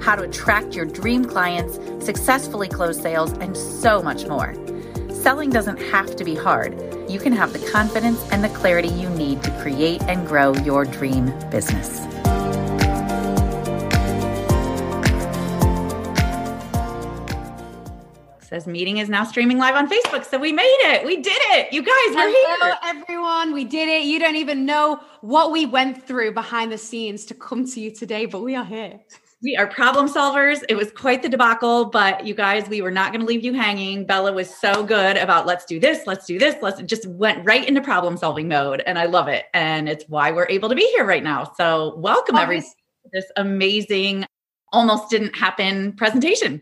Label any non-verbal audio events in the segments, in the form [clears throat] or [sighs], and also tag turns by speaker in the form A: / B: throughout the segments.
A: how to attract your dream clients, successfully close sales, and so much more. Selling doesn't have to be hard. You can have the confidence and the clarity you need to create and grow your dream business. Says meeting is now streaming live on Facebook. So we made it. We did it. You guys, we're
B: Hello,
A: here.
B: everyone. We did it. You don't even know what we went through behind the scenes to come to you today, but we are here.
A: We are problem solvers. It was quite the debacle, but you guys, we were not going to leave you hanging. Bella was so good about let's do this, let's do this, let's just went right into problem solving mode. And I love it. And it's why we're able to be here right now. So welcome everyone this amazing, almost didn't happen presentation.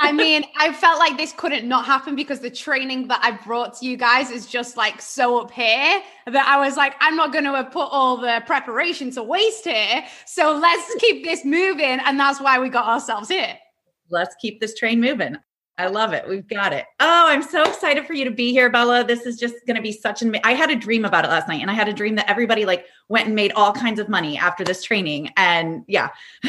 B: I mean, I felt like this couldn't not happen because the training that I brought to you guys is just like so up here that I was like, I'm not going to put all the preparation to waste here. So let's keep this moving. And that's why we got ourselves here.
A: Let's keep this train moving. I love it. We've got it. Oh, I'm so excited for you to be here, Bella. This is just going to be such an. I had a dream about it last night, and I had a dream that everybody like went and made all kinds of money after this training. And yeah, [laughs]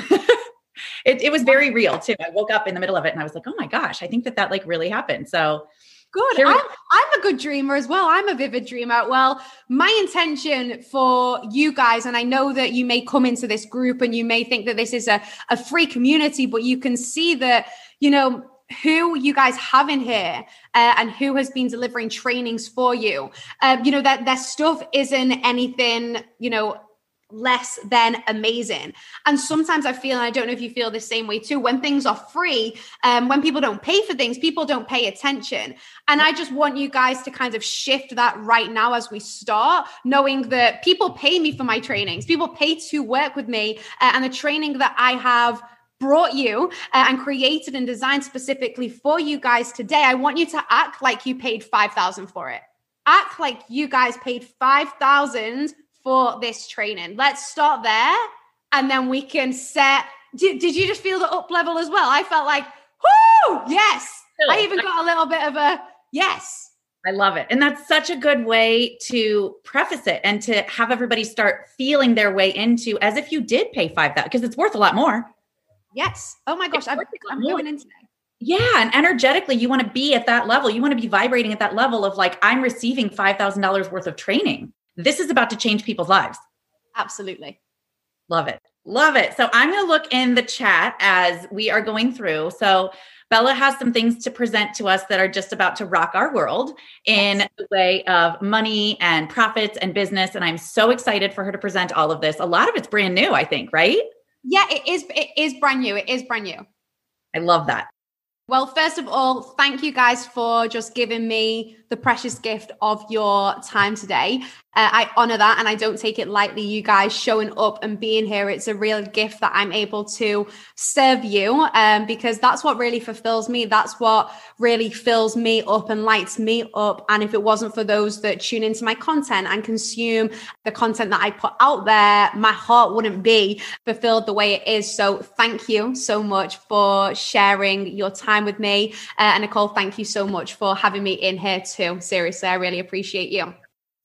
A: it, it was very real too. I woke up in the middle of it and I was like, oh my gosh, I think that that like really happened. So
B: good. I'm, I'm a good dreamer as well. I'm a vivid dreamer. Well, my intention for you guys, and I know that you may come into this group and you may think that this is a, a free community, but you can see that, you know, who you guys have in here uh, and who has been delivering trainings for you. Uh, you know, that their stuff isn't anything, you know, less than amazing. And sometimes I feel, and I don't know if you feel the same way too, when things are free, um, when people don't pay for things, people don't pay attention. And I just want you guys to kind of shift that right now as we start, knowing that people pay me for my trainings, people pay to work with me, uh, and the training that I have brought you uh, and created and designed specifically for you guys today i want you to act like you paid 5000 for it act like you guys paid 5000 for this training. Let's start there and then we can set. Did, did you just feel the up level as well? I felt like, whoo, yes. I even got a little bit of a yes.
A: I love it. And that's such a good way to preface it and to have everybody start feeling their way into as if you did pay five thousand because it's worth a lot more.
B: Yes. Oh my gosh. I'm, I'm going in today.
A: Yeah. And energetically, you want to be at that level. You want to be vibrating at that level of like, I'm receiving $5,000 worth of training this is about to change people's lives.
B: Absolutely.
A: Love it. Love it. So I'm going to look in the chat as we are going through. So Bella has some things to present to us that are just about to rock our world in the way of money and profits and business. And I'm so excited for her to present all of this. A lot of it's brand new, I think, right?
B: Yeah, it is. It is brand new. It is brand new.
A: I love that.
B: Well, first of all, thank you guys for just giving me the precious gift of your time today. Uh, I honor that and I don't take it lightly. You guys showing up and being here, it's a real gift that I'm able to serve you um, because that's what really fulfills me. That's what really fills me up and lights me up. And if it wasn't for those that tune into my content and consume the content that I put out there, my heart wouldn't be fulfilled the way it is. So thank you so much for sharing your time with me. Uh, and Nicole, thank you so much for having me in here too too. Seriously, I really appreciate you.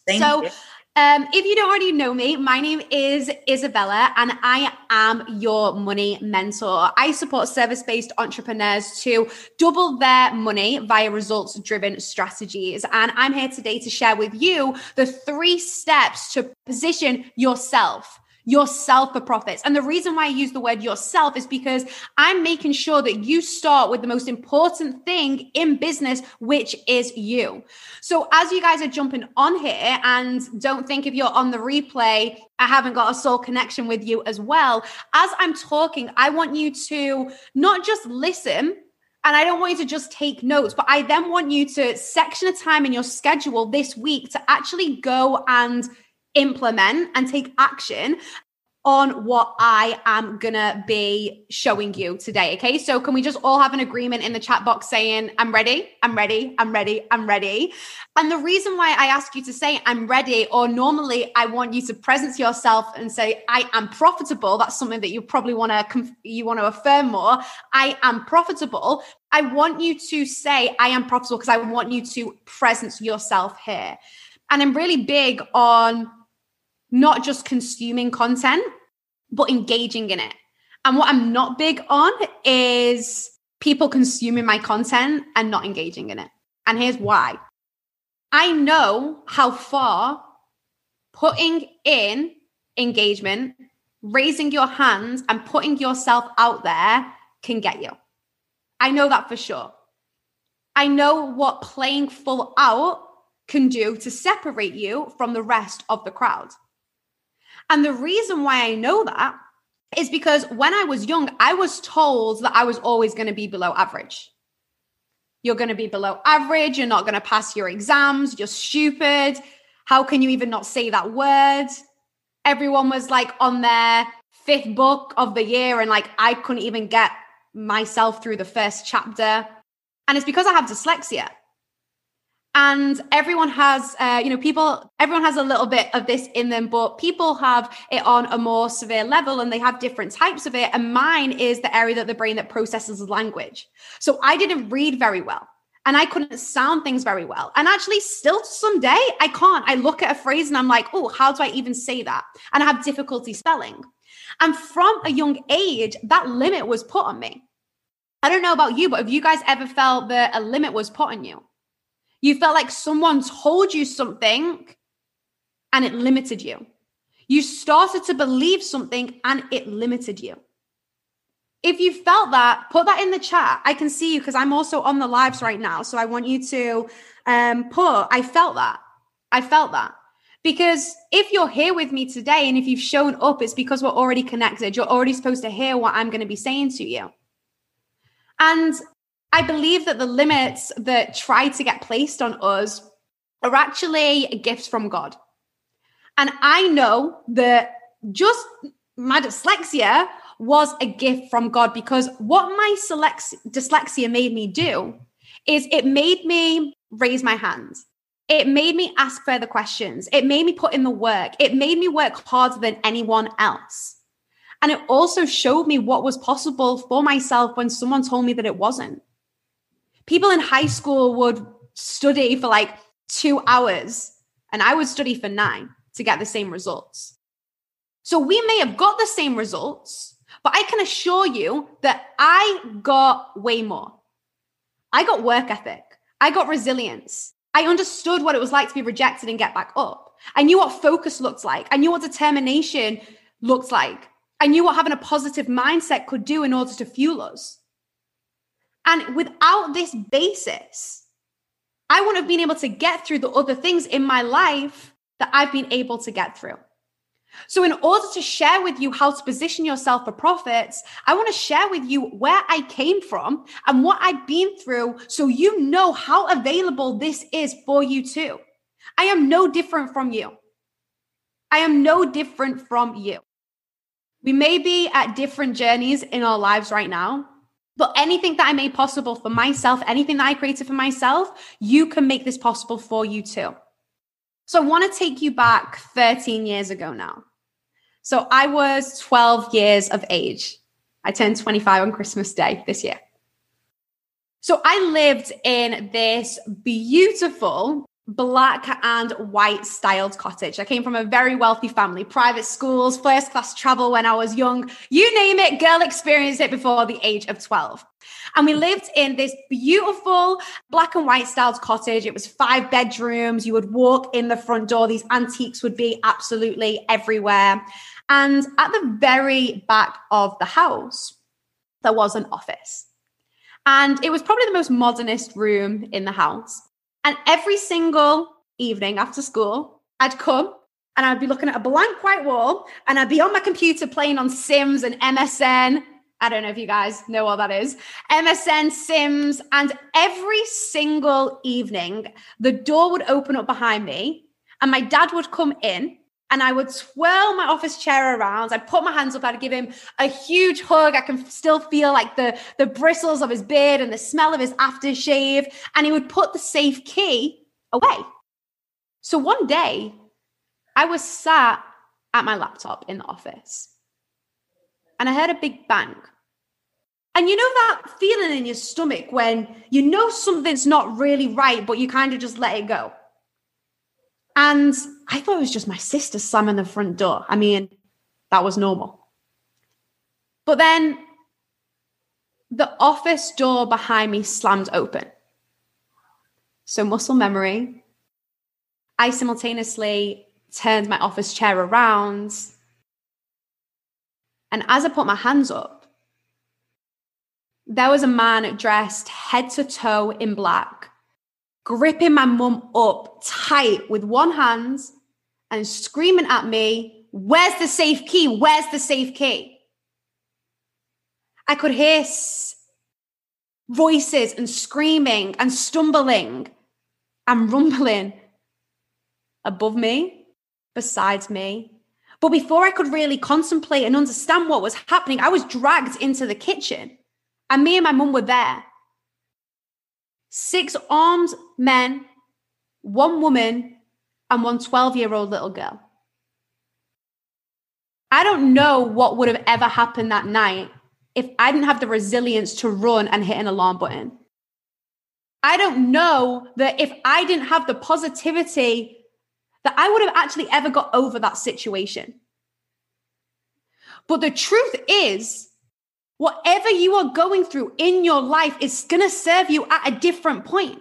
B: Thank so, you. Um, if you don't already know me, my name is Isabella and I am your money mentor. I support service based entrepreneurs to double their money via results driven strategies. And I'm here today to share with you the three steps to position yourself yourself for profits. And the reason why I use the word yourself is because I'm making sure that you start with the most important thing in business, which is you. So as you guys are jumping on here and don't think if you're on the replay, I haven't got a soul connection with you as well. As I'm talking, I want you to not just listen, and I don't want you to just take notes, but I then want you to section a time in your schedule this week to actually go and implement and take action on what I am gonna be showing you today. Okay. So, can we just all have an agreement in the chat box saying, I'm ready, I'm ready, I'm ready, I'm ready? And the reason why I ask you to say, I'm ready, or normally I want you to presence yourself and say, I am profitable. That's something that you probably wanna, you wanna affirm more. I am profitable. I want you to say, I am profitable because I want you to presence yourself here. And I'm really big on, not just consuming content, but engaging in it. And what I'm not big on is people consuming my content and not engaging in it. And here's why I know how far putting in engagement, raising your hands, and putting yourself out there can get you. I know that for sure. I know what playing full out can do to separate you from the rest of the crowd. And the reason why I know that is because when I was young, I was told that I was always going to be below average. You're going to be below average. You're not going to pass your exams. You're stupid. How can you even not say that word? Everyone was like on their fifth book of the year, and like I couldn't even get myself through the first chapter. And it's because I have dyslexia and everyone has uh, you know people everyone has a little bit of this in them but people have it on a more severe level and they have different types of it. And mine is the area that the brain that processes language. So i didn't read very well and i couldn't sound things very well. And actually still to some day i can't. I look at a phrase and i'm like oh how do i even say that? And i have difficulty spelling. And from a young age that limit was put on me. I don't know about you but have you guys ever felt that a limit was put on you you felt like someone told you something and it limited you. You started to believe something and it limited you. If you felt that, put that in the chat. I can see you because I'm also on the lives right now. So I want you to um, put, I felt that. I felt that. Because if you're here with me today and if you've shown up, it's because we're already connected. You're already supposed to hear what I'm going to be saying to you. And I believe that the limits that try to get placed on us are actually gifts from God. And I know that just my dyslexia was a gift from God because what my dyslexia made me do is it made me raise my hands. It made me ask further questions. It made me put in the work. It made me work harder than anyone else. And it also showed me what was possible for myself when someone told me that it wasn't people in high school would study for like two hours, and I would study for nine to get the same results. So we may have got the same results, but I can assure you that I got way more. I got work ethic, I got resilience. I understood what it was like to be rejected and get back up. I knew what focus looked like. I knew what determination looked like. I knew what having a positive mindset could do in order to fuel us. And without this basis, I wouldn't have been able to get through the other things in my life that I've been able to get through. So, in order to share with you how to position yourself for profits, I want to share with you where I came from and what I've been through so you know how available this is for you too. I am no different from you. I am no different from you. We may be at different journeys in our lives right now, but anything that I made possible for myself, anything that I created for myself, you can make this possible for you too. So I want to take you back 13 years ago now. So I was 12 years of age. I turned 25 on Christmas Day this year. So I lived in this beautiful black and white styled cottage. I came from a very wealthy family, private schools, first class travel when I was young. You name it, girl experienced it before the age of 12. And we lived in this beautiful black and white styled cottage. It was five bedrooms. You would walk in the front door. These antiques would be absolutely everywhere. And at the very back of the house, there was an office. And it was probably the most modernist room in the house. And every single evening after school, I'd come and I'd be looking at a blank white wall and I'd be on my computer playing on Sims and MSN. I don't know if you guys know what that is. MSN, Sims. And every single evening, the door would open up behind me and my dad would come in and I would twirl my office chair around. I'd put my hands up. I'd give him a huge hug. I can still feel like the, the bristles of his beard and the smell of his aftershave. And he would put the safe key away. So one day, I was sat at my laptop in the office and I heard a big bang. And you know that feeling in your stomach when you know something's not really right, but you kind of just let it go? And I thought it was just my sister slamming the front door. I mean, that was normal. But then the office door behind me slammed open. So, muscle memory. I simultaneously turned my office chair around. And as I put my hands up, there was a man dressed head to toe in black gripping my mum up tight with one hand and screaming at me, Where's the safe key? Where's the safe key? I could hear voices and screaming and stumbling and rumbling above me, besides me. But before I could really contemplate and understand what was happening, I was dragged into the kitchen and me and my mum were there six armed men, one woman, and one 12 year old little girl. I don't know what would have ever happened that night if I didn't have the resilience to run and hit an alarm button. I don't know that if I didn't have the positivity that I would have actually ever got over that situation. But the truth is, Whatever you are going through in your life is going to serve you at a different point.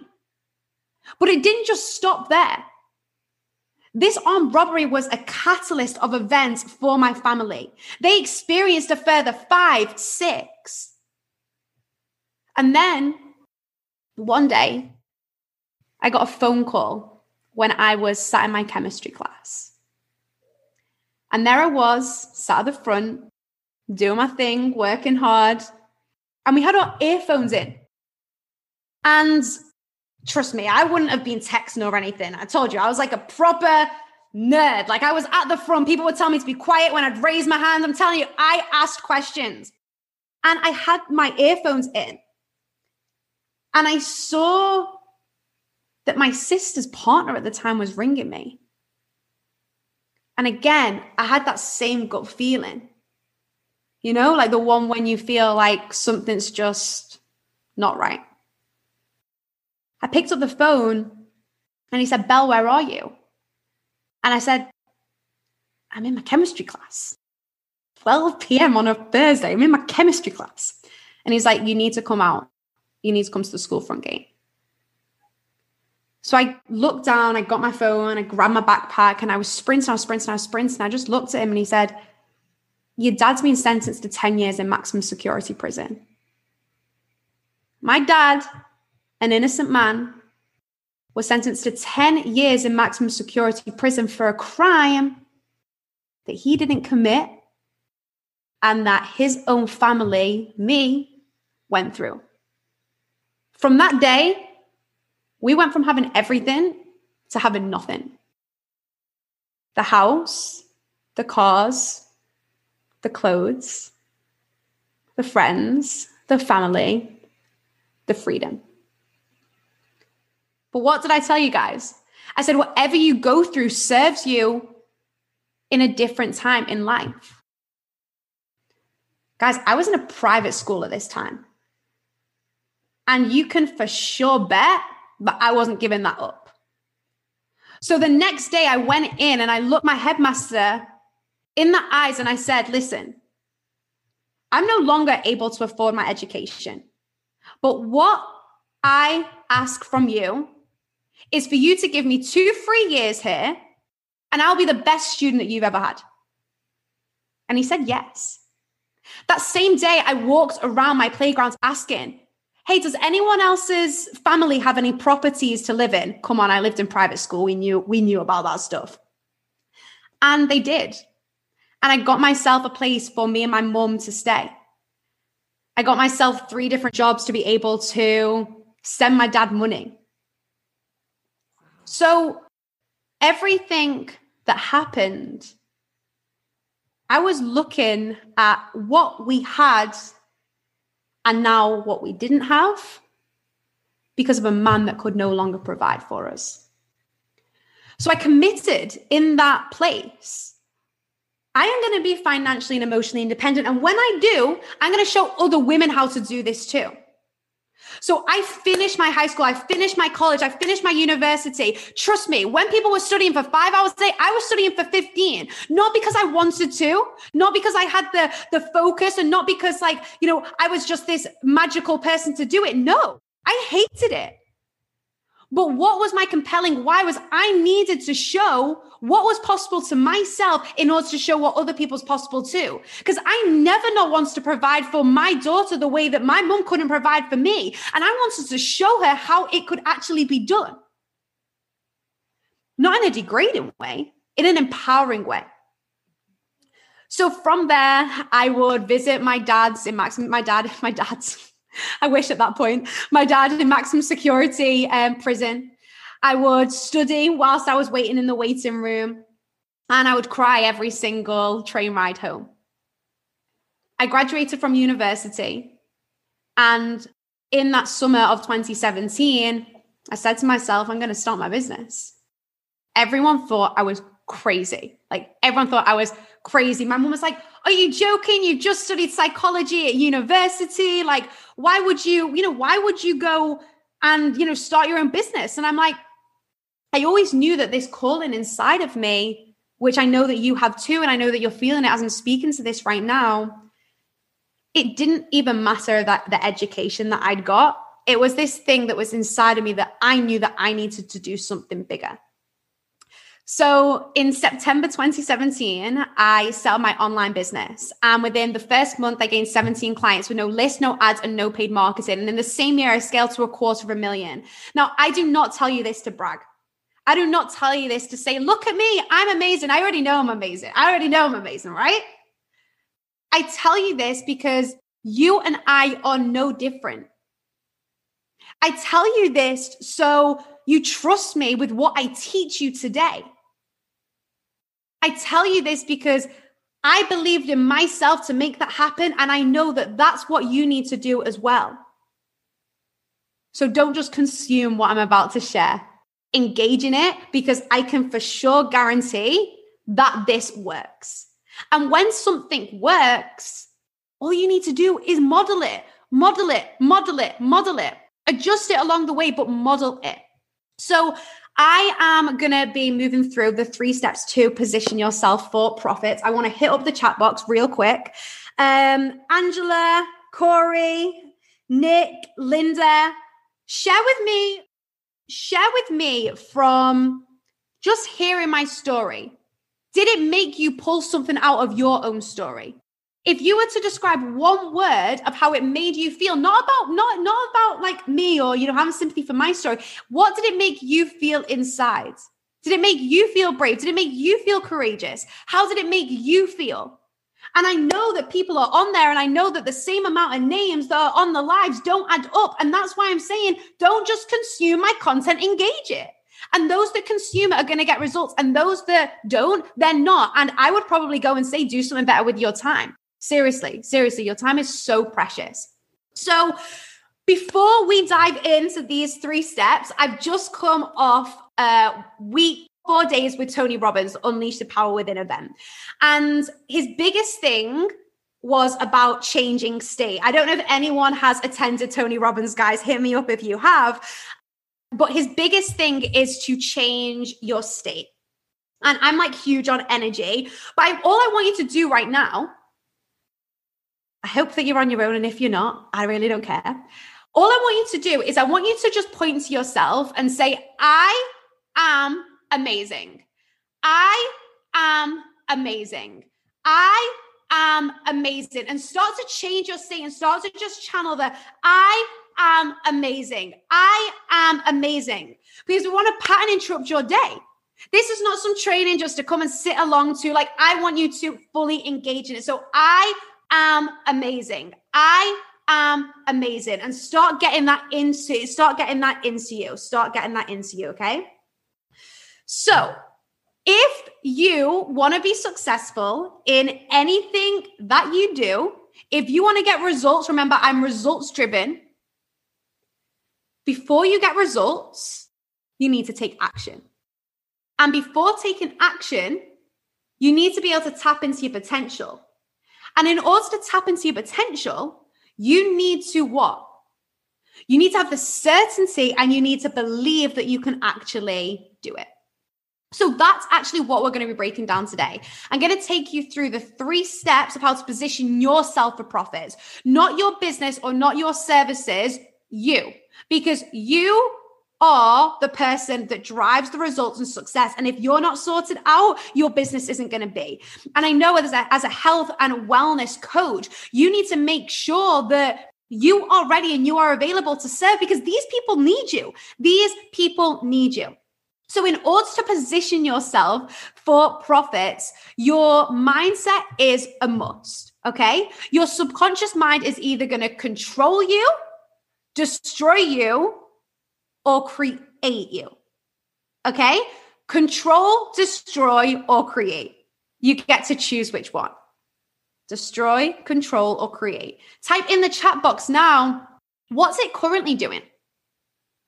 B: But it didn't just stop there. This armed robbery was a catalyst of events for my family. They experienced a further five, six. And then one day, I got a phone call when I was sat in my chemistry class. And there I was, sat at the front, doing my thing, working hard. And we had our earphones in. And trust me, I wouldn't have been texting or anything. I told you, I was like a proper nerd. Like I was at the front. People would tell me to be quiet when I'd raise my hand. I'm telling you, I asked questions. And I had my earphones in. And I saw that my sister's partner at the time was ringing me. And again, I had that same gut feeling you know, like the one when you feel like something's just not right. I picked up the phone and he said, Belle, where are you? And I said, I'm in my chemistry class. 12 p.m. on a Thursday. I'm in my chemistry class. And he's like, You need to come out. You need to come to the school front gate. So I looked down, I got my phone, I grabbed my backpack, and I was sprinting, I was sprinting, I was sprinting. I just looked at him and he said, your dad's been sentenced to 10 years in maximum security prison. My dad, an innocent man, was sentenced to 10 years in maximum security prison for a crime that he didn't commit and that his own family, me, went through. From that day, we went from having everything to having nothing. The house, the cars, the clothes, the friends, the family, the freedom. But what did I tell you guys? I said, whatever you go through serves you in a different time in life. Guys, I was in a private school at this time. And you can for sure bet that I wasn't giving that up. So the next day I went in and I looked my headmaster in the eyes and I said, listen, I'm no longer able to afford my education. But what I ask from you is for you to give me two free years here and I'll be the best student that you've ever had. And he said, yes. That same day, I walked around my playgrounds asking, Hey, does anyone else's family have any properties to live in? Come on, I lived in private school. We knew we knew about that stuff. And they did. And I got myself a place for me and my mum to stay. I got myself three different jobs to be able to send my dad money. So everything that happened, I was looking at what we had and now what we didn't have because of a man that could no longer provide for us. So I committed in that place. I am going to be financially and emotionally independent. And when I do, I'm going to show other women how to do this too. So I finished my high school, I finished my college, I finished my university. Trust me, when people were studying for five hours a day, I was studying for 15. Not because I wanted to, not because I had the, the focus, and not because, like, you know, I was just this magical person to do it. No, I hated it. But what was my compelling why was I needed to show what was possible to myself in order to show what other people's possible too. Because I never not wants to provide for my daughter the way that my mom couldn't provide for me. And I wanted to show her how it could actually be done. Not in a degrading way, in an empowering way. So from there, I would visit my dad's in maximum, my dad, [laughs] my dad's I wish at that point. My dad in maximum security um, prison. I would study whilst I was waiting in the waiting room, and I would cry every single train ride home. I graduated from university, and in that summer of 2017, I said to myself, I'm going to start my business. Everyone thought I was crazy. Like, everyone thought I was crazy. My mom was like, Are you joking? You've just studied psychology at university. Like, why would you, you know, why would you go and, you know, start your own business? And I'm like, I always knew that this calling inside of me, which I know that you have too, and I know that you're feeling it as I'm speaking to this right now, it didn't even matter that the education that I'd got. It was this thing that was inside of me that I knew that I needed to do something bigger. So in September 2017, I up my online business. And within the first month, I gained 17 clients with no list, no ads, and no paid marketing. And in the same year, I scaled to a quarter of a million. Now, I do not tell you this to brag. I do not tell you this to say, look at me, I'm amazing. I already know I'm amazing. I already know I'm amazing, right? I tell you this because you and I are no different. I tell you this so you trust me with what I teach you today. I tell you this because I believed in myself to make that happen. And I know that that's what you need to do as well. So don't just consume what I'm about to share. Engage in it because I can for sure guarantee that this works. And when something works, all you need to do is model it, model it, model it, model it, adjust it along the way, but model it. So I am going to be moving through the three steps to position yourself for profits. I want to hit up the chat box real quick. Um, Angela, Corey, Nick, Linda, share with me, share with me from just hearing my story. Did it make you pull something out of your own story? If you were to describe one word of how it made you feel not about not not about like me or you know having sympathy for my story what did it make you feel inside did it make you feel brave did it make you feel courageous how did it make you feel and I know that people are on there, and I know that the same amount of names that are on the lives don't add up. And that's why I'm saying don't just consume my content, engage it. And those that consume it are going to get results, and those that don't, they're not. And I would probably go and say, do something better with your time. Seriously, seriously, your time is so precious. So, before we dive into these three steps, I've just come off a week, four days with Tony Robbins, Unleash the Power Within event. And his biggest thing was about changing state. I don't know if anyone has attended Tony Robbins, guys. Hit me up if you have. But his biggest thing is to change your state. And I'm like huge on energy. But I, all I want you to do right now I hope that you're on your own. And if you're not, I really don't care. All I want you to do is I want you to just point to yourself and say, I am amazing. I am amazing. I am amazing. And start to change your state and start to just channel the I am amazing. I am amazing. Because we want to pattern interrupt your day. This is not some training just to come and sit along to. Like, I want you to fully engage in it. So I am amazing. I am amazing. And start getting that into start getting that into you. Start getting that into you, okay? So, if you want to be successful in anything that you do, if you want to get results, remember, I'm results driven. Before you get results, you need to take action. And before taking action, you need to be able to tap into your potential. And in order to tap into your potential, you need to what? You need to have the certainty and you need to believe that you can actually do it. So that's actually what we're going to be breaking down today. I'm going to take you through the three steps of how to position yourself for profits, not your business or not your services, you, because you are the person that drives the results and success. And if you're not sorted out, your business isn't going to be. And I know as a, as a health and wellness coach, you need to make sure that you are ready and you are available to serve because these people need you. These people need you. So, in order to position yourself for profits, your mindset is a must. Okay. Your subconscious mind is either going to control you, destroy you, or create you. Okay. Control, destroy, or create. You get to choose which one destroy, control, or create. Type in the chat box now what's it currently doing?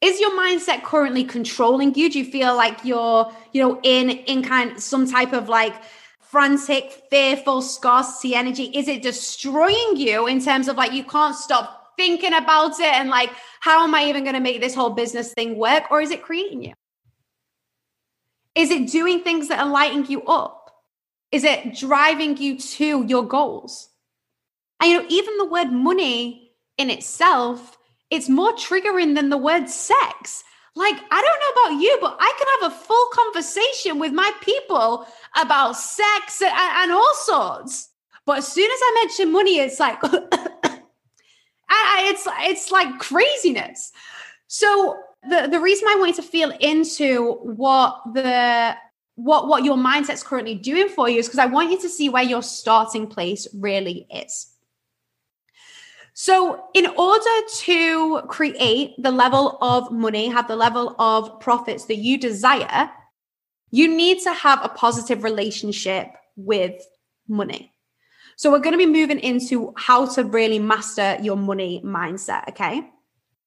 B: is your mindset currently controlling you do you feel like you're you know in in kind some type of like frantic fearful scarcity energy is it destroying you in terms of like you can't stop thinking about it and like how am i even going to make this whole business thing work or is it creating you is it doing things that are lighting you up is it driving you to your goals and you know even the word money in itself it's more triggering than the word sex. Like, I don't know about you, but I can have a full conversation with my people about sex and, and all sorts. But as soon as I mention money, it's like, [laughs] it's, it's like craziness. So the, the reason I wanted to feel into what the what what your mindset's currently doing for you is because I want you to see where your starting place really is. So, in order to create the level of money, have the level of profits that you desire, you need to have a positive relationship with money. So, we're going to be moving into how to really master your money mindset. Okay.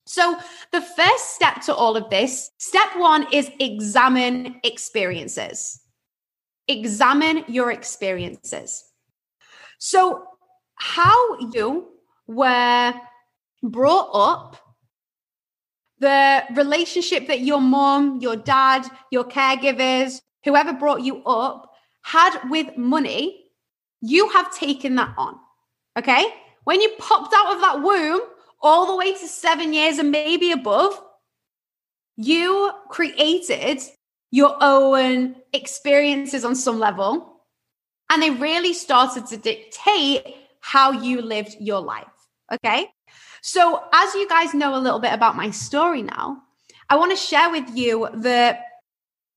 B: So, the first step to all of this, step one is examine experiences. Examine your experiences. So, how you were brought up, the relationship that your mom, your dad, your caregivers, whoever brought you up had with money, you have taken that on. Okay. When you popped out of that womb all the way to seven years and maybe above, you created your own experiences on some level. And they really started to dictate how you lived your life. Okay. So, as you guys know a little bit about my story now, I want to share with you that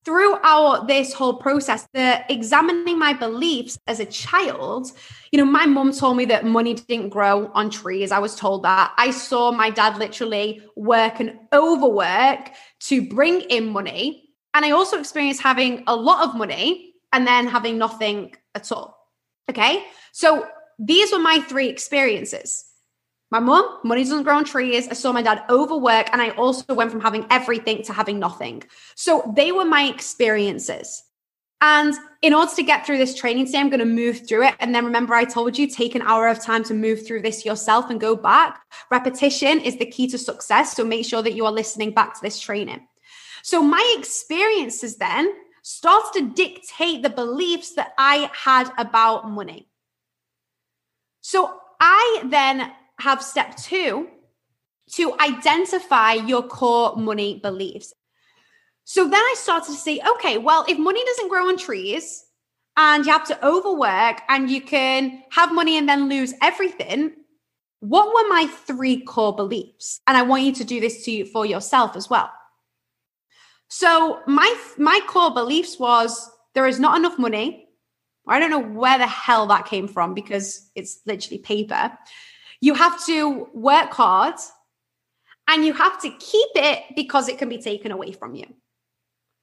B: throughout this whole process, the examining my beliefs as a child, you know, my mom told me that money didn't grow on trees. I was told that. I saw my dad literally work and overwork to bring in money. And I also experienced having a lot of money and then having nothing at all. Okay. So these were my three experiences. My mom, money doesn't grow on trees. I saw my dad overwork, and I also went from having everything to having nothing. So they were my experiences. And in order to get through this training today, I'm going to move through it. And then remember, I told you take an hour of time to move through this yourself and go back. Repetition is the key to success. So make sure that you are listening back to this training. So my experiences then starts to dictate the beliefs that I had about money. So I then have step two to identify your core money beliefs. So then I started to say, okay, well, if money doesn't grow on trees and you have to overwork and you can have money and then lose everything, what were my three core beliefs? And I want you to do this to you for yourself as well. So my my core beliefs was there is not enough money. I don't know where the hell that came from because it's literally paper. You have to work hard and you have to keep it because it can be taken away from you.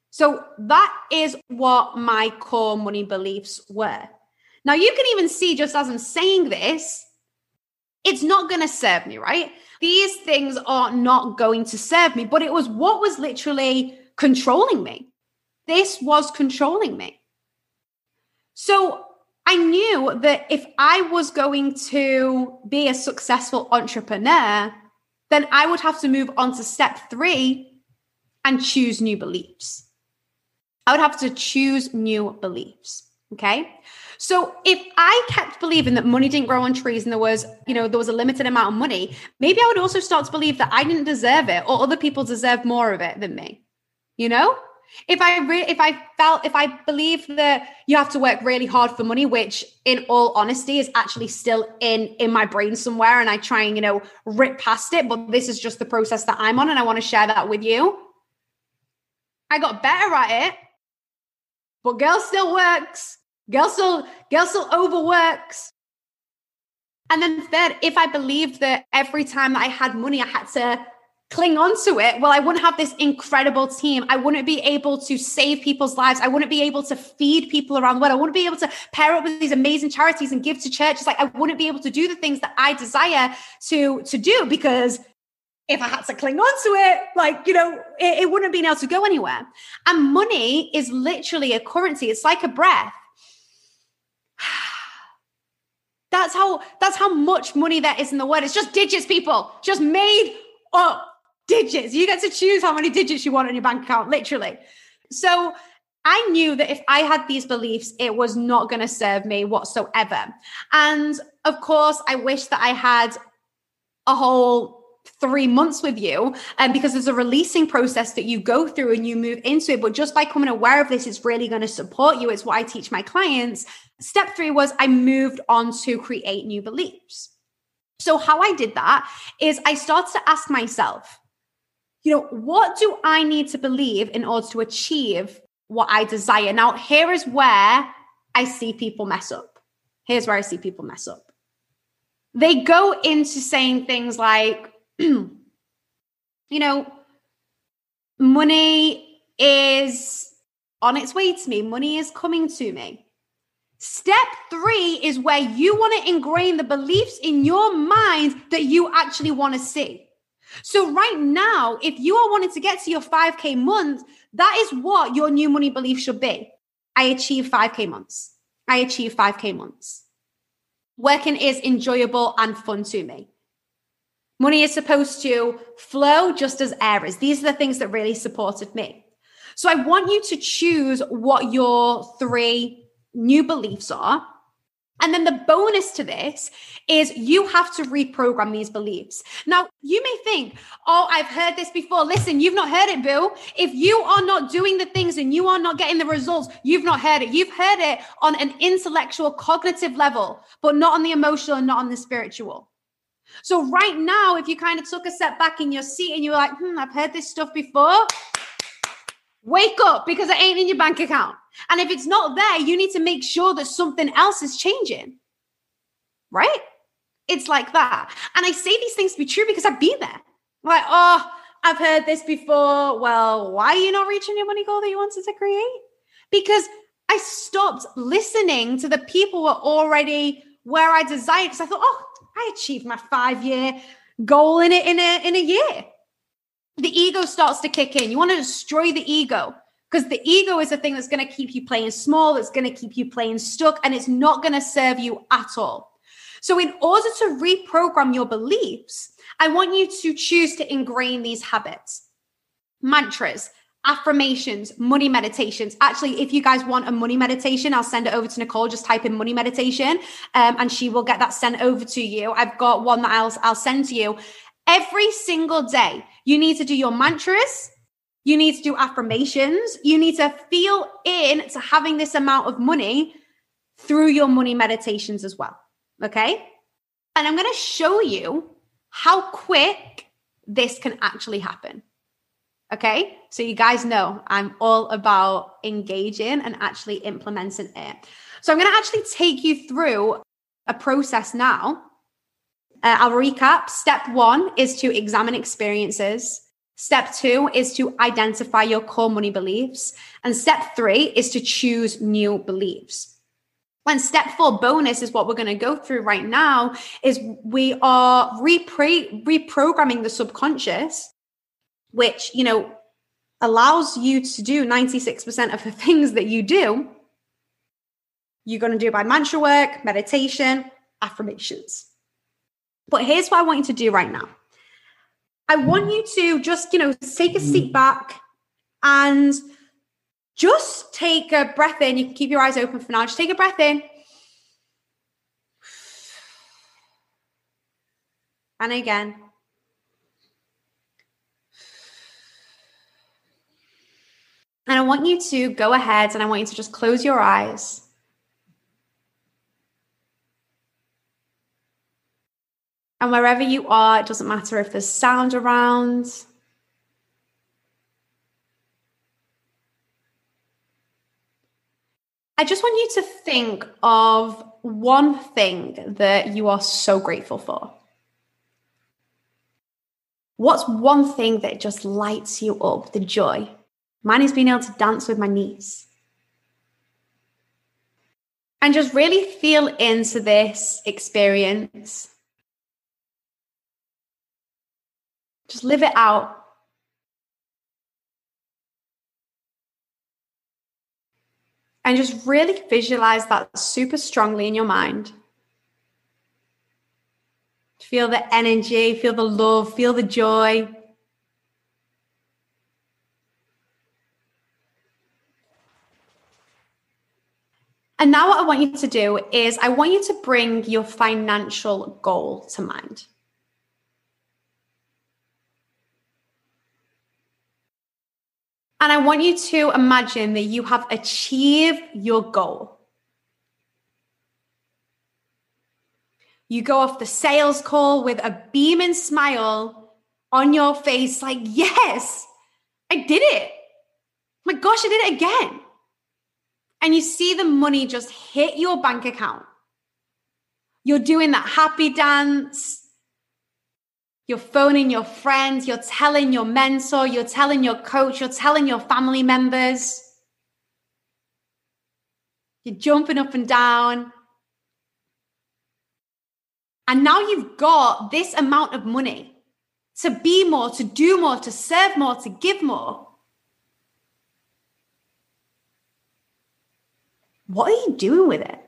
B: So that is what my core money beliefs were. Now, you can even see just as I'm saying this, it's not going to serve me, right? These things are not going to serve me, but it was what was literally controlling me. This was controlling me. So I knew that if I was going to be a successful entrepreneur, then I would have to move on to step three and choose new beliefs. I would have to choose new beliefs. Okay. So if I kept believing that money didn't grow on trees and there was, you know, there was a limited amount of money, maybe I would also start to believe that I didn't deserve it or other people deserve more of it than me. You know? If I re- if I felt if I believe that you have to work really hard for money, which in all honesty is actually still in in my brain somewhere, and I try and you know rip past it, but this is just the process that I'm on, and I want to share that with you. I got better at it but girl still works. Girl still, girl still overworks. And then third, if I believed that every time that I had money, I had to cling on to it, well, I wouldn't have this incredible team. I wouldn't be able to save people's lives. I wouldn't be able to feed people around the world. I wouldn't be able to pair up with these amazing charities and give to churches. Like I wouldn't be able to do the things that I desire to, to do because if I had to cling on to it, like, you know, it, it wouldn't have been able to go anywhere. And money is literally a currency, it's like a breath. [sighs] That's how that's how much money there is in the world. It's just digits, people. Just made up digits. You get to choose how many digits you want in your bank account, literally. So I knew that if I had these beliefs, it was not going to serve me whatsoever. And of course, I wish that I had a whole three months with you and um, because there's a releasing process that you go through and you move into it but just by coming aware of this it's really going to support you it's what i teach my clients step three was i moved on to create new beliefs so how i did that is i started to ask myself you know what do i need to believe in order to achieve what i desire now here is where i see people mess up here's where i see people mess up they go into saying things like [clears throat] you know, money is on its way to me, money is coming to me. Step three is where you want to ingrain the beliefs in your mind that you actually want to see. So, right now, if you are wanting to get to your 5K month, that is what your new money belief should be. I achieve 5K months. I achieve 5K months. Working is enjoyable and fun to me. Money is supposed to flow just as air is. These are the things that really supported me. So I want you to choose what your three new beliefs are. And then the bonus to this is you have to reprogram these beliefs. Now, you may think, oh, I've heard this before. Listen, you've not heard it, Boo. If you are not doing the things and you are not getting the results, you've not heard it. You've heard it on an intellectual, cognitive level, but not on the emotional and not on the spiritual. So right now, if you kind of took a step back in your seat and you were like, hmm, I've heard this stuff before, wake up because it ain't in your bank account. And if it's not there, you need to make sure that something else is changing. Right? It's like that. And I say these things to be true because I've been there. Like, oh, I've heard this before. Well, why are you not reaching your money goal that you wanted to create? Because I stopped listening to the people who were already where I desired because I thought, oh, I achieved my five year goal in it in a in a year. The ego starts to kick in. You want to destroy the ego because the ego is the thing that's going to keep you playing small, that's going to keep you playing stuck, and it's not going to serve you at all. So, in order to reprogram your beliefs, I want you to choose to ingrain these habits, mantras, affirmations, money meditations. Actually, if you guys want a money meditation, I'll send it over to Nicole. Just type in money meditation, um, and she will get that sent over to you. I've got one that I'll I'll send to you every single day. You need to do your mantras. You need to do affirmations. You need to feel in to having this amount of money through your money meditations as well. Okay. And I'm going to show you how quick this can actually happen. Okay. So you guys know I'm all about engaging and actually implementing it. So I'm going to actually take you through a process now. Uh, I'll recap. Step one is to examine experiences. Step two is to identify your core money beliefs. And step three is to choose new beliefs. And step four bonus is what we're going to go through right now is we are reprogramming the subconscious, which, you know, allows you to do 96% of the [laughs] things that you do. You're going to do by mantra work, meditation, affirmations. But here's what I want you to do right now. I want you to just, you know, take a mm. seat back and just take a breath in. You can keep your eyes open for now. Just take a breath in. And again. And I want you to go ahead and I want you to just close your eyes. And wherever you are, it doesn't matter if there's sound around. I just want you to think of one thing that you are so grateful for. What's one thing that just lights you up, the joy? Mine is being able to dance with my niece. And just really feel into this experience Just live it out. And just really visualize that super strongly in your mind. Feel the energy, feel the love, feel the joy. And now, what I want you to do is, I want you to bring your financial goal to mind. And I want you to imagine that you have achieved your goal. You go off the sales call with a beaming smile on your face, like, yes, I did it. My gosh, I did it again. And you see the money just hit your bank account. You're doing that happy dance you're phoning your friends, you're telling your mentor, you're telling your coach, you're telling your family members. You're jumping up and down. And now you've got this amount of money to be more, to do more, to serve more, to give more. What are you doing with it?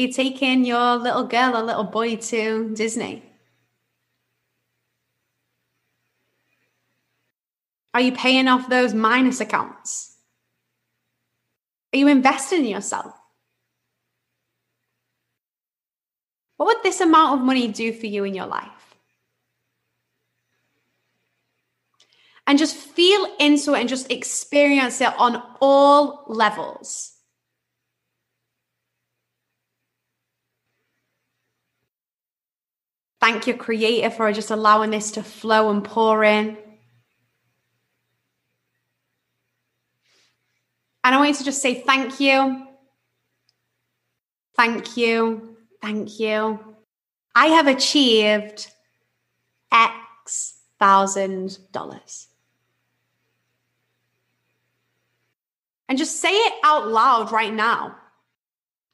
B: You taking your little girl or little boy to Disney? Are you paying off those minus accounts? Are you investing in yourself? What would this amount of money do for you in your life? And just feel into it and just experience it on all levels. Thank your creator for just allowing this to flow and pour in. And I want you to just say thank you. Thank you. Thank you. I have achieved X thousand dollars. And just say it out loud right now.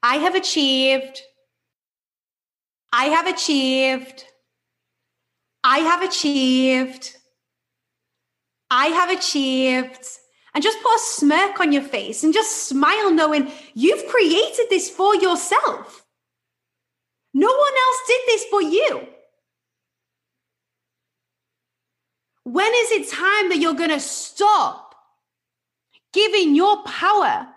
B: I have achieved I have achieved. I have achieved. I have achieved. And just put a smirk on your face and just smile, knowing you've created this for yourself. No one else did this for you. When is it time that you're going to stop giving your power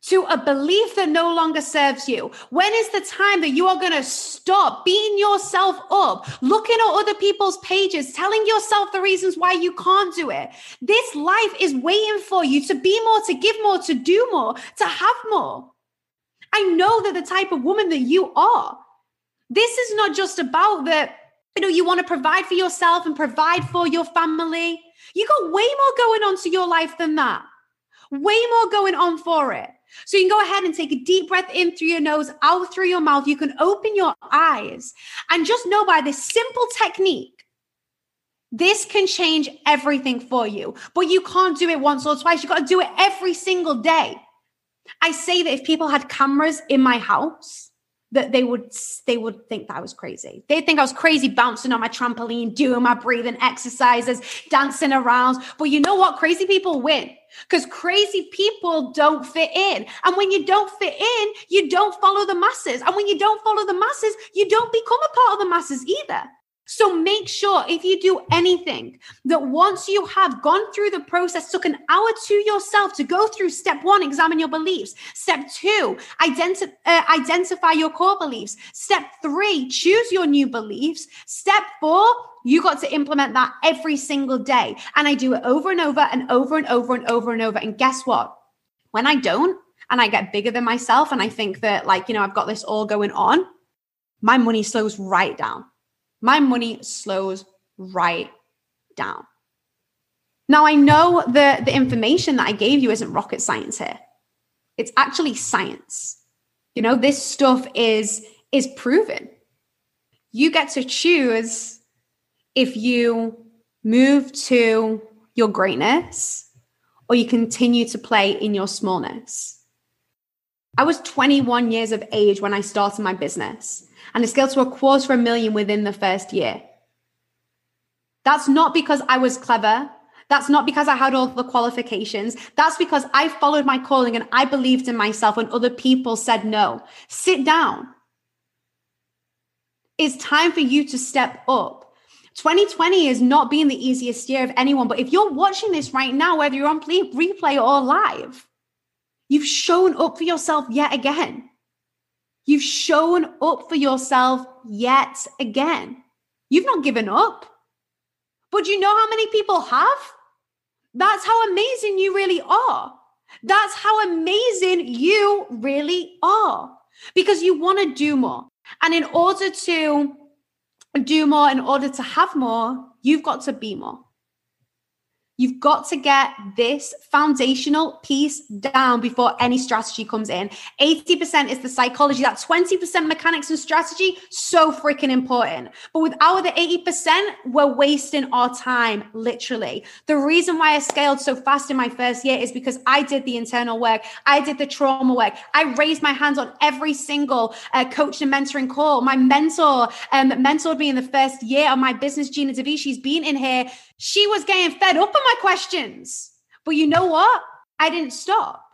B: to a belief that no longer serves you? When is the time that you are going to stop beating yourself up, looking at other people's pages, telling yourself the reasons why you can't do it? This life is waiting for you to be more, to give more, to do more, to have more. I know that the type of woman that you are, this is not just about that, you know, you want to provide for yourself and provide for your family. You got way more going on to your life than that. Way more going on for it. So you can go ahead and take a deep breath in through your nose, out through your mouth. You can open your eyes and just know by this simple technique, this can change everything for you. But you can't do it once or twice. You've got to do it every single day. I say that if people had cameras in my house, that they would they would think that I was crazy. They'd think I was crazy bouncing on my trampoline, doing my breathing exercises, dancing around. But you know what? Crazy people win because crazy people don't fit in. And when you don't fit in, you don't follow the masses. And when you don't follow the masses, you don't become a part of the masses either. So make sure if you do anything that once you have gone through the process, took an hour to yourself to go through step one, examine your beliefs. Step two, identi- uh, identify your core beliefs. Step three, choose your new beliefs. Step four, you got to implement that every single day. And I do it over and over and over and over and over and over. And guess what? When I don't, and I get bigger than myself, and I think that, like, you know, I've got this all going on, my money slows right down my money slows right down. Now, I know that the information that I gave you isn't rocket science here. It's actually science. You know, this stuff is is proven. You get to choose if you move to your greatness or you continue to play in your smallness. I was 21 years of age when I started my business and it scaled to a quarter of a million within the first year. That's not because I was clever. That's not because I had all the qualifications. That's because I followed my calling and I believed in myself when other people said no. Sit down. It's time for you to step up. 2020 is not being the easiest year of anyone, but if you're watching this right now, whether you're on replay or live, you've shown up for yourself yet again. You've shown up for yourself yet again. You've not given up. But you know how many people have? That's how amazing you really are. That's how amazing you really are because you want to do more. And in order to do more, in order to have more, you've got to be more. You've got to get this foundational piece down before any strategy comes in. 80% is the psychology, that 20% mechanics and strategy, so freaking important. But without the 80%, we're wasting our time, literally. The reason why I scaled so fast in my first year is because I did the internal work, I did the trauma work, I raised my hands on every single uh, coach and mentoring call. My mentor um, mentored me in the first year of my business, Gina DeVee. She's been in here she was getting fed up on my questions. But you know what? I didn't stop.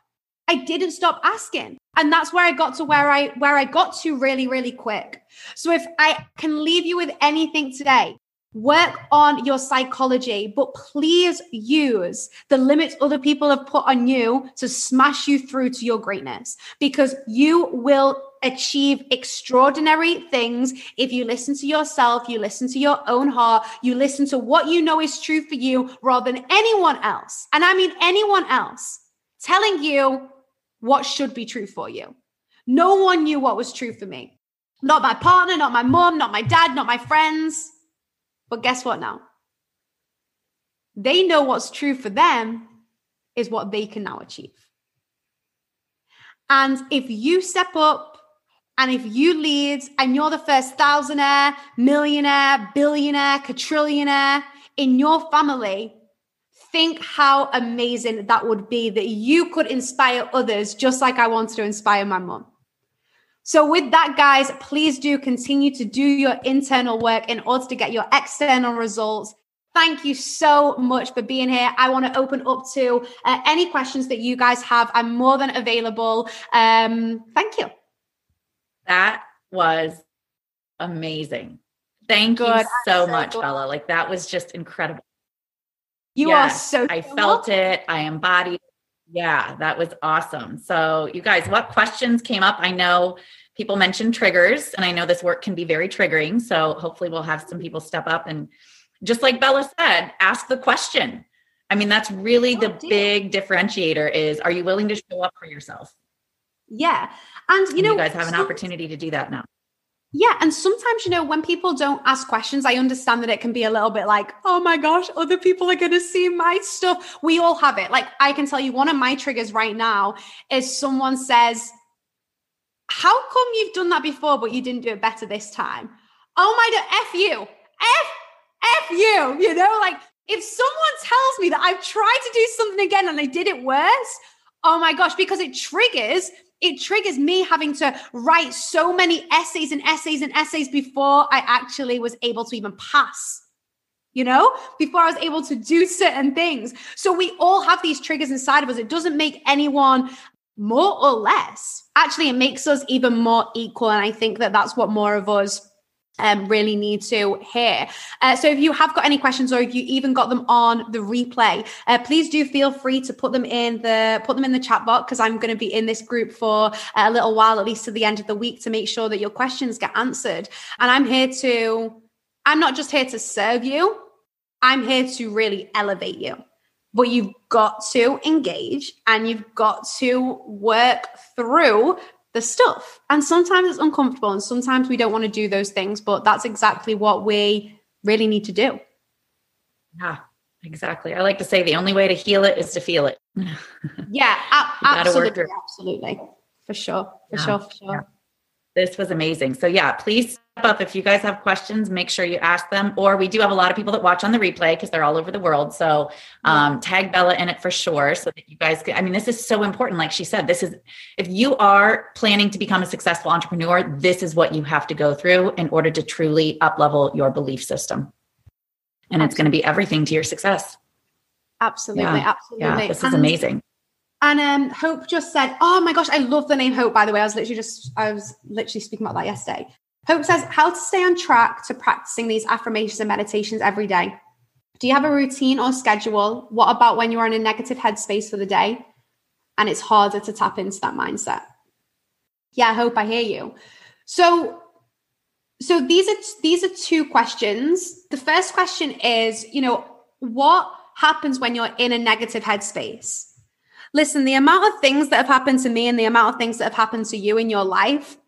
B: I didn't stop asking. And that's where I got to where I where I got to really really quick. So if I can leave you with anything today, work on your psychology, but please use the limits other people have put on you to smash you through to your greatness because you will achieve extraordinary things if you listen to yourself, you listen to your own heart, you listen to what you know is true for you rather than anyone else. And I mean anyone else telling you what should be true for you. No one knew what was true for me. Not my partner, not my mom, not my dad, not my friends. But guess what now? They know what's true for them is what they can now achieve. And if you step up and if you lead and you're the first thousandaire, millionaire, billionaire, quadrillionaire in your family, think how amazing that would be that you could inspire others just like I wanted to inspire my mom. So, with that, guys, please do continue to do your internal work in order to get your external results. Thank you so much for being here. I want to open up to uh, any questions that you guys have. I'm more than available. Um, thank you.
A: That was amazing. Thank Good. you so, so much. Bella. Like that was just incredible.
B: You yes, are so
A: I felt it. I embodied. Yeah, that was awesome. So, you guys, what questions came up? I know people mentioned triggers, and I know this work can be very triggering. So, hopefully, we'll have some people step up and just like Bella said, ask the question. I mean, that's really oh, the dear. big differentiator is are you willing to show up for yourself?
B: Yeah. And you know,
A: you guys have an opportunity to do that now.
B: Yeah. And sometimes, you know, when people don't ask questions, I understand that it can be a little bit like, oh my gosh, other people are going to see my stuff. We all have it. Like, I can tell you one of my triggers right now is someone says, how come you've done that before, but you didn't do it better this time? Oh my God, F you. F, F you. You know, like if someone tells me that I've tried to do something again and I did it worse, oh my gosh, because it triggers it triggers me having to write so many essays and essays and essays before I actually was able to even pass. You know, before I was able to do certain things. So we all have these triggers inside of us. It doesn't make anyone more or less. Actually, it makes us even more equal. And I think that that's what more of us um, really need to hear. Uh, so if you have got any questions or if you even got them on the replay, uh, please do feel free to put them in the put them in the chat box because I'm going to be in this group for a little while, at least to the end of the week, to make sure that your questions get answered. And I'm here to, I'm not just here to serve you. I'm here to really elevate you. But you've got to engage and you've got to work through the stuff. And sometimes it's uncomfortable and sometimes we don't want to do those things, but that's exactly what we really need to do.
C: Yeah, exactly. I like to say the only way to heal it is to feel it. [laughs]
B: yeah, absolutely. Absolutely. For sure. For yeah, sure. For sure. Yeah.
C: This was amazing. So, yeah, please up. If you guys have questions make sure you ask them. Or we do have a lot of people that watch on the replay because they're all over the world. So um, tag bella in it for sure so that you guys can i mean this is so important. Like she said this is if you are planning to become a successful entrepreneur this is what you have to go through in order to truly up level your belief system. And it's going to be everything to your success.
B: Absolutely. Yeah. absolutely.
C: Yeah, this is and, amazing
B: and um, Hope just said, "Oh my gosh, I love the name Hope." By the way, I was literally just I was literally speaking about that yesterday. Hope says, how to stay on track to practicing these affirmations and meditations every day. Do you have a routine or schedule? What about when you're in a negative headspace for the day and it's harder to tap into that mindset? Yeah, hope I hear you. So, so these are these are two questions. The first question is, you know, what happens when you're in a negative headspace? Listen, the amount of things that have happened to me and the amount of things that have happened to you in your life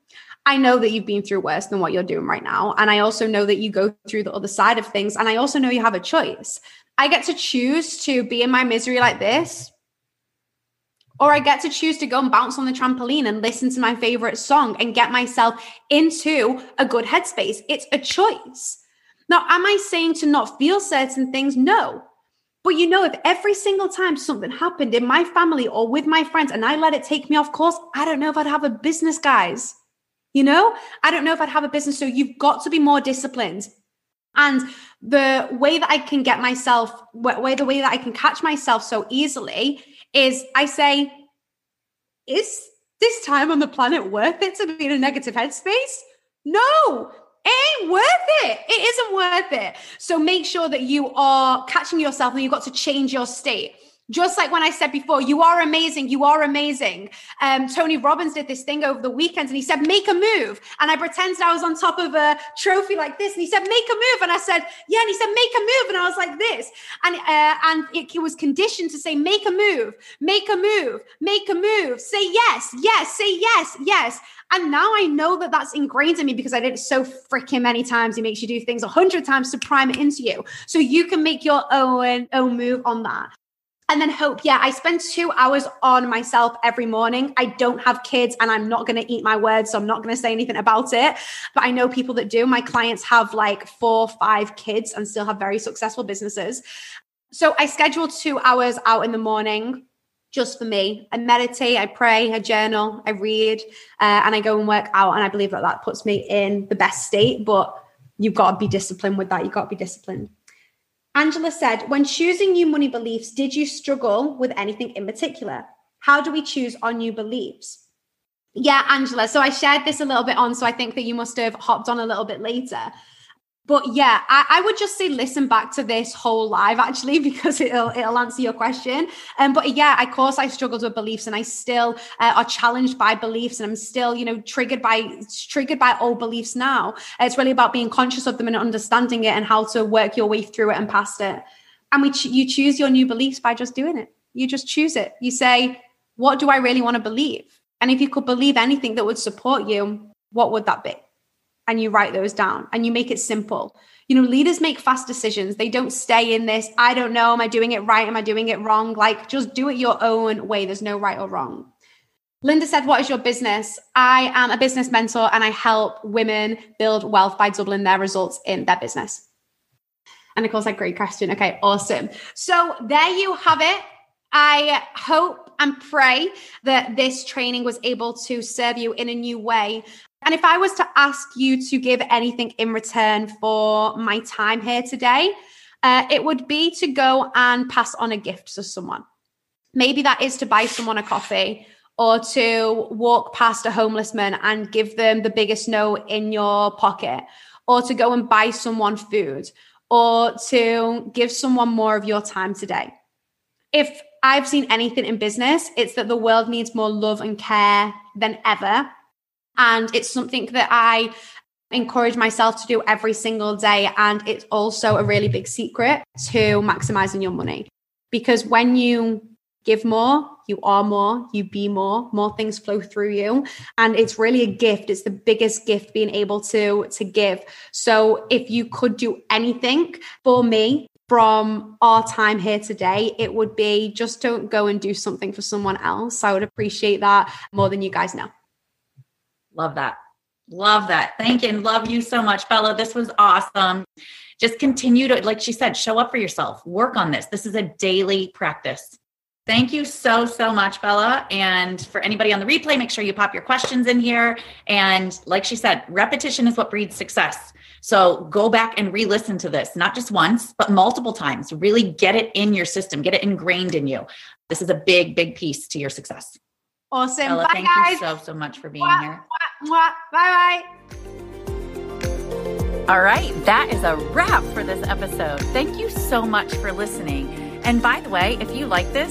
B: I know that you've been through worse than what you're doing right now. And I also know that you go through the other side of things. And I also know you have a choice. I get to choose to be in my misery like this, or I get to choose to go and bounce on the trampoline and listen to my favorite song and get myself into a good headspace. It's a choice. Now, am I saying to not feel certain things? No. But you know, if every single time something happened in my family or with my friends and I let it take me off course, I don't know if I'd have a business, guys. You know, I don't know if I'd have a business. So you've got to be more disciplined. And the way that I can get myself, way the way that I can catch myself so easily is I say, is this time on the planet worth it to be in a negative headspace? No, it ain't worth it. It isn't worth it. So make sure that you are catching yourself and you've got to change your state. Just like when I said before, you are amazing. You are amazing. Um, Tony Robbins did this thing over the weekend and he said, make a move. And I pretended I was on top of a trophy like this. And he said, make a move. And I said, yeah. And he said, make a move. And I was like this. And, uh, and it, was conditioned to say, make a move, make a move, make a move, say yes, yes, say yes, yes. And now I know that that's ingrained in me because I did it so freaking many times. He makes you do things a hundred times to prime it into you. So you can make your own, own move on that. And then hope, yeah, I spend two hours on myself every morning. I don't have kids and I'm not going to eat my words. So I'm not going to say anything about it. But I know people that do. My clients have like four, five kids and still have very successful businesses. So I schedule two hours out in the morning just for me. I meditate, I pray, I journal, I read, uh, and I go and work out. And I believe that that puts me in the best state. But you've got to be disciplined with that. You've got to be disciplined. Angela said, when choosing new money beliefs, did you struggle with anything in particular? How do we choose our new beliefs? Yeah, Angela. So I shared this a little bit on. So I think that you must have hopped on a little bit later but yeah, I, I, would just say listen back to this whole live actually [laughs] because it'll it'll answer your question. Um, but yeah, of course I struggled with beliefs, and I still uh, are challenged by beliefs, and I'm still you know triggered by triggered by old beliefs now. It's really about being conscious of them and understanding it, and how to work your way through it and past it. And we ch- you choose your new beliefs by just doing it. You just choose it. You say, what do I really want to believe? And if you could believe anything that would support you, what would that be? And you write those down and you make it simple. You know, leaders make fast decisions. They don't stay in this, I don't know, am I doing it right? Am I doing it wrong? Like, just do it your own way. There's no right or wrong. Linda said, What is your business? I am a business mentor and I help women build wealth by doubling their results in their business. And of course, said, Great question. Okay, awesome. So there you have it. I hope and pray that this training was able to serve you in a new way. And if I was to ask you to give anything in return for my time here today, uh, it would be to go and pass on a gift to someone. Maybe that is to buy someone a coffee or to walk past a homeless man and give them the biggest note in your pocket, or to go and buy someone food, or to give someone more of your time today. If I've seen anything in business, it's that the world needs more love and care than ever. And it's something that I encourage myself to do every single day. And it's also a really big secret to maximizing your money. Because when you give more, you are more, you be more, more things flow through you. And it's really a gift. It's the biggest gift being able to, to give. So if you could do anything for me, from our time here today, it would be just don't go and do something for someone else. I would appreciate that more than you guys know.
C: Love that. Love that. Thank you. And love you so much, Bella. This was awesome. Just continue to, like she said, show up for yourself, work on this. This is a daily practice. Thank you so, so much, Bella. And for anybody on the replay, make sure you pop your questions in here. And like she said, repetition is what breeds success. So go back and re listen to this, not just once, but multiple times. Really get it in your system, get it ingrained in you. This is a big, big piece to your success.
B: Awesome.
C: Bella,
B: bye,
C: thank
B: guys.
C: you so, so much for being
B: Mwah,
C: here.
B: mwah, mwah. Bye bye.
A: All right, that is a wrap for this episode. Thank you so much for listening. And by the way, if you like this,